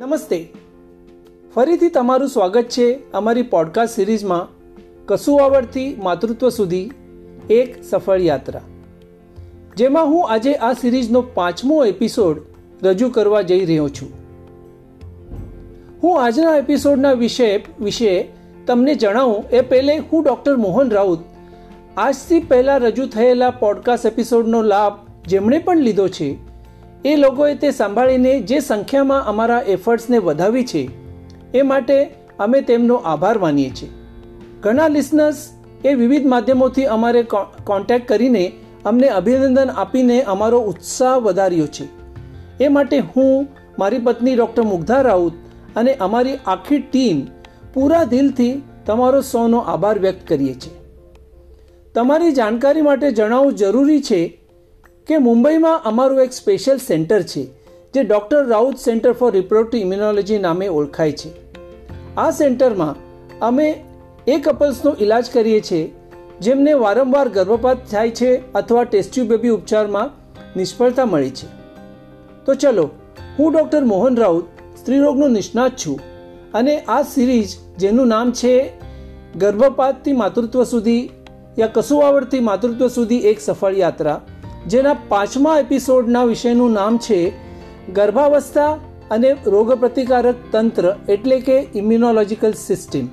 નમસ્તે. ફરીથી તમારું સ્વાગત છે અમારી પોડકાસ્ટ સિરીઝમાં કસુવાવડથી માતૃત્વ સુધી એક સફળ યાત્રા. જેમાં હું આજે આ સિરીઝનો પાંચમો એપિસોડ રજૂ કરવા જઈ રહ્યો છું. હું આજના એપિસોડના વિષય વિશે તમને જણાવું એ પહેલે હું ડૉક્ટર મોહન રાઉત આજથી પહેલાં રજૂ થયેલા પોડકાસ્ટ એપિસોડનો લાભ જેમણે પણ લીધો છે એ લોકોએ તે સાંભળીને જે સંખ્યામાં અમારા એફર્ટ્સને વધાવી છે, એ માટે અમે તેમનો આભાર માનીએ છીએ. ઘણા લિસનર્સ એ વિવિધ માધ્યમોથી અમારે કોન્ટેક્ટ કરીને અમને અભિનંદન આપીને અમારો ઉત્સાહ વધાર્યો છે. એ માટે હું, મારી પત્ની ડૉક્ટર મુગ્ધા રાઉત અને અમારી આખી ટીમ પૂરા દિલથી તમારો સૌનો આભાર વ્યક્ત કરીએ છીએ. તમારી જાણકારી માટે જણાવવું જરૂરી છે કે મુંબઈમાં અમારું એક સ્પેશિયલ સેન્ટર છે, જે doctor Raut centre for reproductive immunology નામે ઓળખાય છે. આ સેન્ટરમાં અમે એ કપલ્સનો ઇલાજ કરીએ છીએ, જેમને વારંવાર ગર્ભપાત થાય છે અથવા ટેસ્ટ્યુ બેબી ઉપચારમાં નિષ્ફળતા મળી છે. તો ચલો, હું ડૉક્ટર મોહન રાઉત, સ્ત્રીરોગનો નિષ્ણાત છું અને આ સિરીઝ જેનું નામ છે ગર્ભપાતથી માતૃત્વ સુધી યા કસુવાવડથી માતૃત્વ સુધી એક સફળ યાત્રા જેના પાંચમા એપિસોડના વિષયનું નામ છે ગર્ભાવસ્થા અને રોગપ્રતિકારક તંત્ર એટલે કે ઇમ્યુનોલોજીકલ સિસ્ટમ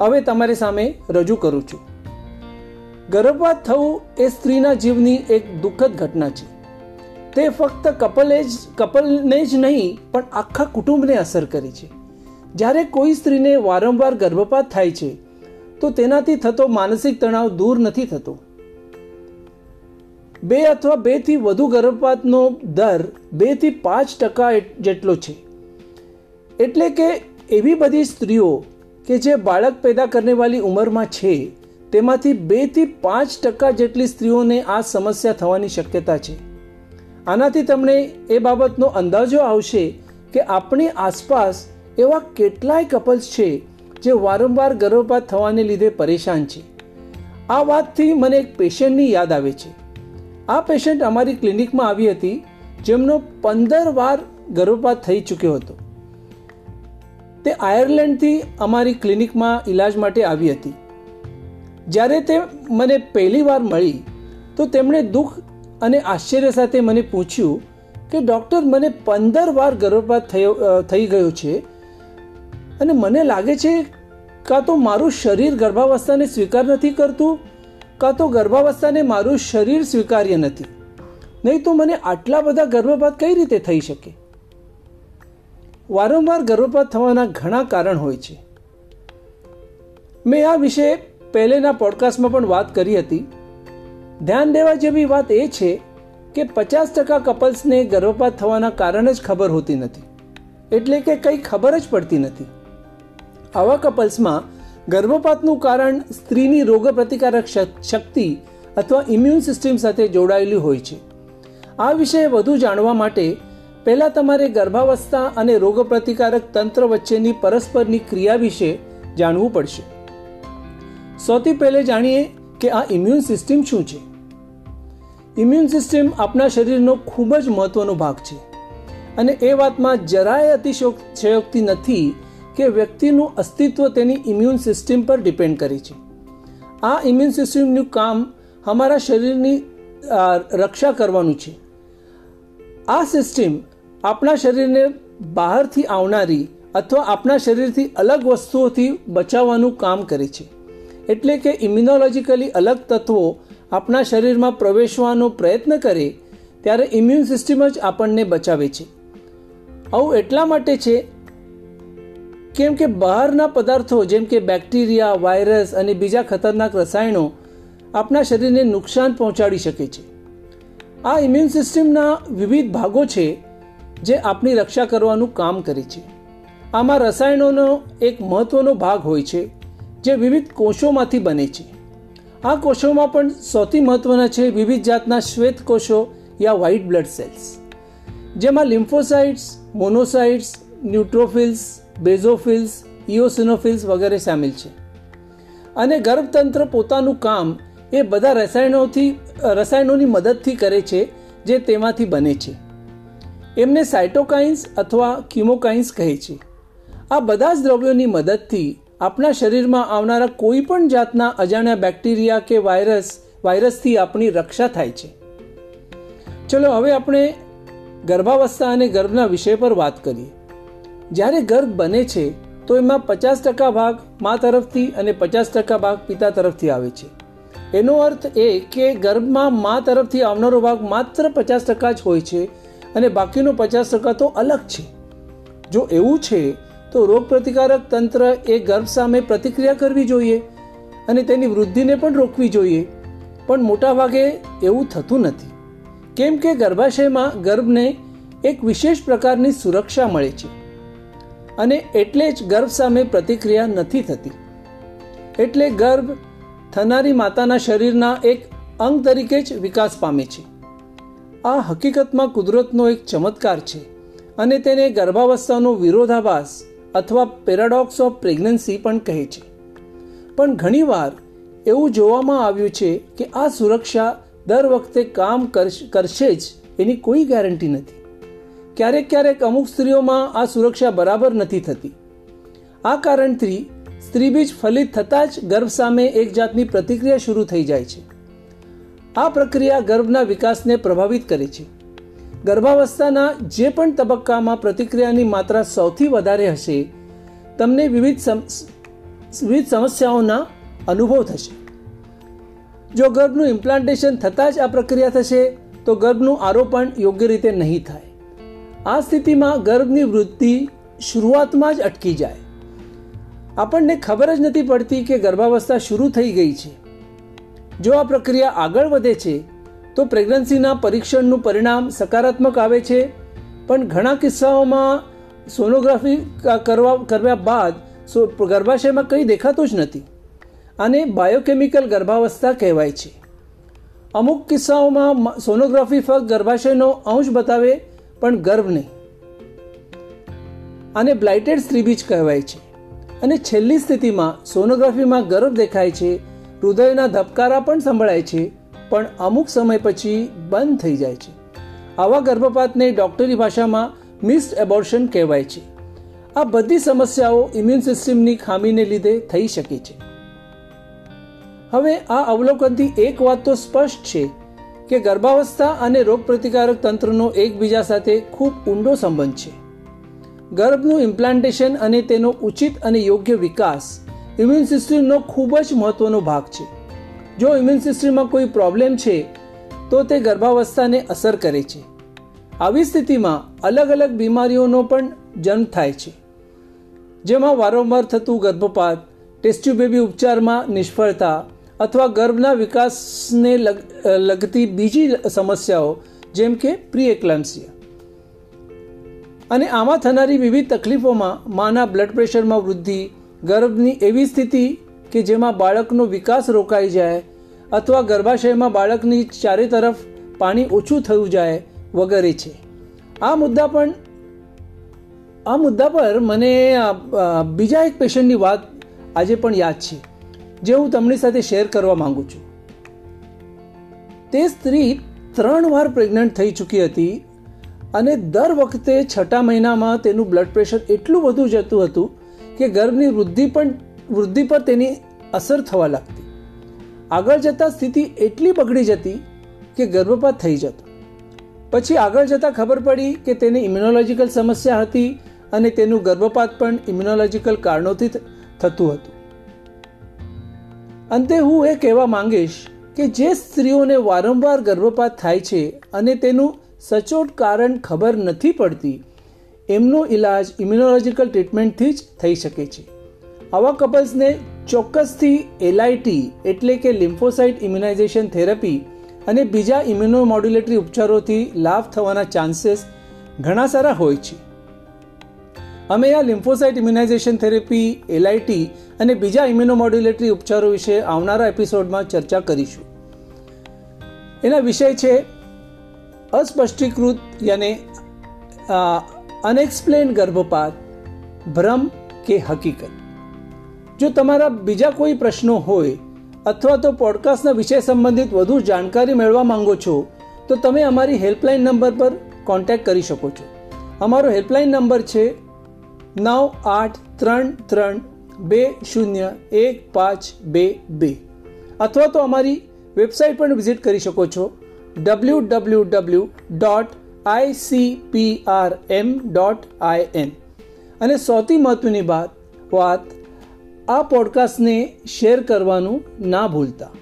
હવે તમારી સામે રજૂ કરું છું. ગર્ભપાત થવું એ સ્ત્રીના જીવની એક દુઃખદ ઘટના છે. તે ફક્ત કપલે જ, કપલને જ નહીં, પણ આખા કુટુંબને અસર કરી છે. જ્યારે કોઈ સ્ત્રીને વારંવાર ગર્ભપાત થાય છે, તો તેનાથી થતો માનસિક તણાવ દૂર નથી થતો. બે અથવા બેથી વધુ ગર્ભપાતનો દર બેથી પાંચ ટકા જેટલો છે. એટલે કે એવી બધી સ્ત્રીઓ કે જે બાળક પેદા કરનેવાળી ઉંમરમાં છે, તેમાંથી બેથી પાંચ ટકા જેટલી સ્ત્રીઓને આ સમસ્યા થવાની શક્યતા છે. આનાથી તમને એ બાબતનો અંદાજો આવશે કે આપણી આસપાસ એવા કેટલાય કપલ્સ છે, જે વારંવાર ગર્ભપાત થવાને લીધે પરેશાન છે. આ વાતથી મને એક પેશન્ટની યાદ આવે છે. આ પેશન્ટ અમારી ક્લિનિકમાં આવી હતી, જેમનો પંદર વાર ગર્ભપાત થઈ ચૂક્યો હતો. તે આયર્લેન્ડથી અમારી ક્લિનિકમાં ઈલાજ માટે આવી હતી. જ્યારે તે મને પહેલી વાર મળી, તો તેમણે દુઃખ અને આશ્ચર્ય સાથે મને પૂછ્યું કે, ડૉક્ટર, મને પંદર વાર ગર્ભપાત થયો થઈ ગયો છે અને મને લાગે છે, કાં તો મારું શરીર ગર્ભાવસ્થાને સ્વીકાર નથી કરતું? કાં તો ગર્ભાવસ્થાને મારું શરીર સ્વીકાર્ય નથી. નહીં તો મને આટલા બધા ગર્ભપાત કઈ રીતે થઈ શકે? વારંવાર ગર્ભપાત થવાના ઘણા કારણ હોય છે. મેં આ વિશે પહેલેના પોડકાસ્ટમાં પણ વાત કરી હતી. ધ્યાન દેવા જેવી વાત એ છે કે પચાસ ટકા કપલ્સને ગર્ભપાત થવાના કારણ જ ખબર હોતી નથી. એટલે કે કંઈ ખબર જ પડતી નથી. આવા કપલ્સમાં ગર્ભપાતનું કારણ સ્ત્રીની રોગપ્રતિકારક શક્તિ અથવા ઇમ્યુન સિસ્ટમ સાથે જોડાયેલી હોય છે. આ વિશે વધુ જાણવા માટે પહેલાં તમારે ગર્ભાવસ્થા અને રોગપ્રતિકારક તંત્ર વચ્ચેની પરસ્પરની ક્રિયા વિશે જાણવું પડશે. સૌથી પહેલે જાણીએ કે આ ઇમ્યુન સિસ્ટમ શું છે. ઇમ્યુન સિસ્ટમ આપણા શરીરનો ખૂબ જ મહત્વનો ભાગ છે અને એ વાતમાં જરાય અતિશયોક્તિ નથી કે વ્યક્તિનું અસ્તિત્વ તેની ઇમ્યુન સિસ્ટમ પર ડિપેન્ડ કરે છે. આ ઇમ્યુન સિસ્ટમનું કામ અમારા શરીરની રક્ષા કરવાનું છે. આ સિસ્ટમ આપણા શરીરને બહારથી આવનારી અથવા આપણા શરીરથી અલગ વસ્તુઓથી બચાવવાનું કામ કરે છે. એટલે કે ઇમ્યુનોલોજીકલી અલગ તત્વો આપણા શરીરમાં પ્રવેશવાનો પ્રયત્ન કરે, ત્યારે ઇમ્યુન સિસ્ટમ જ આપણને બચાવે છે. આવું એટલા માટે છે કેમ કે બહારના પદાર્થો જેમ કે બેક્ટેરિયા, વાયરસ અને બીજા ખતરનાક રસાયણો આપણા શરીરને નુકસાન પહોંચાડી શકે છે. આ ઇમ્યુન સિસ્ટમના વિવિધ ભાગો છે જે આપણી રક્ષા કરવાનું કામ કરે છે. આમાં રસાયણોનો એક મહત્વનો ભાગ હોય છે જે વિવિધ કોષોમાંથી બને છે. આ કોષોમાં પણ સૌથી મહત્વના છે વિવિધ જાતના શ્વેત કોષો યા વ્હાઇટ બ્લડ સેલ્સ જેમાં લિમ્ફોસાઇટ્સ મોનોસાઇટ્સ ન્યુટ્રોફિલ્સ બેઝોફિલ્સ, ઇઓસિનોફિલ્સ વગેરે સામેલ છે. અને ગર્ભતંત્ર પોતાનું કામ એ બધા રસાયણોથી, રસાયણોની મદદથી કરે છે, જે તેમાંથી બને છે. એમને સાઇટોકાઇન્સ અથવા કિમોકાઇન્સ કહે છે. આ બધા જ દ્રવ્યોની મદદથી આપણા શરીરમાં આવનારા કોઈ પણ જાતના અજાણ્યા બેક્ટેરિયા કે વાયરસ, વાયરસથી આપણી રક્ષા થાય છે. ચલો હવે આપણે ગર્ભાવસ્થા અને ગર્ભના વિષય પર વાત કરીએ. જ્યારે ગર્ભ બને છે, તો એમાં પચાસ ટકા ભાગ મા તરફથી અને પચાસ ટકા ભાગ પિતા તરફથી આવે છે. એનો અર્થ એ કે ગર્ભમાં મા તરફથી આવનારો ભાગ માત્ર પચાસ ટકા જ હોય છે અને બાકીનો પચાસ ટકા તો અલગ છે. જો એવું છે, તો રોગપ્રતિકારક તંત્ર એ ગર્ભ સામે પ્રતિક્રિયા કરવી જોઈએ અને તેની વૃદ્ધિને પણ રોકવી જોઈએ. પણ મોટાભાગે એવું થતું નથી. કેમ કે ગર્ભાશયમાં ગર્ભને એક વિશેષ પ્રકારની સુરક્ષા મળે છે. અને એટલે જ ગર્ભ સામે પ્રતિક્રિયા નથી થતી. એટલે ગર્ભ થનારી માતાના શરીરના એક અંગ તરીકે જ વિકાસ પામે છે. આ હકીકતમાં કુદરતનો એક ચમત્કાર છે અને તેને ગર્ભાવસ્થાનો વિરોધાભાસ અથવા પેરાડોક્સ ઓફ પ્રેગ્નન્સી પણ કહે છે. પણ ઘણીવાર એવું જોવામાં આવ્યું છે કે આ સુરક્ષા દર વખતે કામ કરશે જ એની કોઈ ગેરંટી નથી. ક્યારેક ક્યારેક અમુક સ્ત્રીઓમાં આ સુરક્ષા બરાબર નથી થતી. આ કારણથી સ્ત્રીબીજ ફલિત થતાં જ ગર્ભ સામે એક જાતની પ્રતિક્રિયા શરૂ થઈ જાય છે. આ પ્રક્રિયા ગર્ભના વિકાસને પ્રભાવિત કરે છે. ગર્ભાવસ્થાના જે પણ તબક્કામાં પ્રતિક્રિયાની માત્રા સૌથી વધારે હશે, તમને વિવિધ વિવિધ સમસ્યાઓના અનુભવ થશે. જો ગર્ભનું ઇમ્પ્લાન્ટેશન થતાં જ આ પ્રક્રિયા થશે, તો ગર્ભનું આરોપણ યોગ્ય રીતે નહીં થાય. આ સ્થિતિમાં ગર્ભની વૃદ્ધિ શરૂઆતમાં જ અટકી જાય. આપણને ખબર જ નથી પડતી કે ગર્ભાવસ્થા શરૂ થઈ ગઈ છે. જો આ પ્રક્રિયા આગળ વધે છે, તો પ્રેગ્નન્સીના પરીક્ષણનું પરિણામ સકારાત્મક આવે છે, પણ ઘણા કિસ્સાઓમાં સોનોગ્રાફી કરવા, કર્યા બાદ ગર્ભાશયમાં કંઈ દેખાતું જ નથી. આને બાયોકેમિકલ ગર્ભાવસ્થા કહેવાય છે. અમુક કિસ્સાઓમાં સોનોગ્રાફી ફક્ત ગર્ભાશયનો અંશ બતાવે પણ ગર્ભ નહીં. આને બ્લાઇટેડ સ્ત્રીબીજ કહેવાય છે. અને છેલ્લી સ્થિતિમાં સોનોગ્રાફીમાં ગર્ભ દેખાય છે. હૃદયના ધબકારા પણ સંભળાય છે. પણ અમુક સમય પછી બંધ થઈ જાય છે. આવા ગર્ભપાતને ડોક્ટરી ભાષામાં મિસ્ડ એબોર્શન કહેવાય છે. આ બધી સમસ્યાઓ ઇમ્યુન સિસ્ટમની ખામીને લીધે થઈ શકે છે. હવે આ અવલોકનથી એક વાત તો સ્પષ્ટ છે. કે ગર્ભાવસ્થા અને રોગપ્રતિકારક તંત્રનો એકબીજા સાથે ખૂબ ઊંડો સંબંધ છે. ગર્ભનું ઇમ્પ્લાન્ટેશન અને તેનો ઉચિત અને યોગ્ય વિકાસ ઇમ્યુન સિસ્ટમનો ખૂબ જ મહત્વનો ભાગ છે. જો ઇમ્યુન સિસ્ટમમાં કોઈ પ્રોબ્લેમ છે, તો તે ગર્ભાવસ્થાને અસર કરે છે. આવી સ્થિતિમાં અલગ અલગ બીમારીઓનો પણ જન્મ થાય છે. જેમાં વારંવાર થતું ગર્ભપાત ટેસ્ટ્યુ બેબી ઉપચારમાં નિષ્ફળતા અથવા ગર્ભના વિકાસને લગતી બીજી સમસ્યાઓ, જેમ કે પ્રી એક્લામ્સિયા અને આમાં થનારી વિવિધ તકલીફોમાં માના બ્લડ પ્રેશરમાં વૃદ્ધિ, ગર્ભની એવી સ્થિતિ કે જેમાં બાળકનો વિકાસ રોકાઈ જાય અથવા ગર્ભાશયમાં બાળકની ચારે તરફ પાણી ઓછું થયું જાય વગેરે છે. આ મુદ્દા પણ, આ મુદ્દા પર મને બીજા એક પેશન્ટની વાત આજે પણ યાદ છે. જે હું તમારી સાથે શેર કરવા માંગુ છું. તે સ્ત્રી ત્રણ વાર પ્રેગ્નન્ટ થઈ ચૂકી હતી અને દર વખતે છઠ્ઠા મહિનામાં તેનું બ્લડ પ્રેશર એટલું વધુ જતું હતું કે ગર્ભની વૃદ્ધિ પણ, વૃદ્ધિ પર તેની અસર થવા લાગતી. આગળ જતાં સ્થિતિ એટલી બગડી જતી કે ગર્ભપાત થઈ જતો. પછી આગળ જતાં ખબર પડી કે તેને ઇમ્યુનોલોજીકલ સમસ્યા હતી અને તેનું ગર્ભપાત પણ ઇમ્યુનોલોજીકલ કારણોથી થતું હતું. અંતે હું એ કહેવા માંગીશ કે જે સ્ત્રીઓને વારંવાર ગર્ભપાત થાય છે અને તેનું સચોટ કારણ ખબર નથી પડતી, એમનો ઇલાજ ઇમ્યુનોલોજીકલ ટ્રીટમેન્ટથી જ થઈ શકે છે. આવા કપલ્સને ચોક્કસથી એલઆઈટી એટલે કે લિમ્ફોસાઇટ ઇમ્યુનાઇઝેશન થેરપી અને બીજા ઇમ્યુનોમોડ્યુલેટરી ઉપચારોથી લાભ થવાના ચાન્સીસ ઘણા સારા હોય છે. અમે આ લિમ્ફોસાઇટ ઇમ્યુનાઇઝેશન થેરેપી એલઆઈટી અને બીજા ઇમ્યુનોમોડ્યુલેટરી ઉપચારો વિશે આવનારા એપિસોડમાં ચર્ચા કરીશું. એના વિષય છે અસ્પષ્ટીકૃત યાને અનએક્સપ્લેન ગર્ભપાત, ભ્રમ કે હકીકત. જો તમારા બીજા કોઈ પ્રશ્નો હોય અથવા તો પોડકાસ્ટના વિષય સંબંધિત વધુ જાણકારી મેળવવા માંગો છો, તો તમે અમારી હેલ્પલાઇન નંબર પર કોન્ટેક્ટ કરી શકો છો. અમારો હેલ્પલાઇન નંબર છે નવ આઠ ત્રણ ત્રણ બે શૂન્ય એક પાંચ બે બે અથવા તો અમારી વેબસાઇટ પણ વિઝિટ કરી શકો છો W W W dot ICPRM dot I N અને સૌથી મહત્વની વાત વાત આ પોડકાસ્ટને શેર કરવાનું ના ભૂલતા.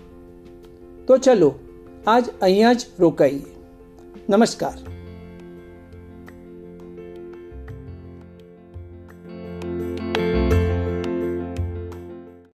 તો ચલો, આજ અહીંયા જ રોકાઈએ. નમસ્કાર.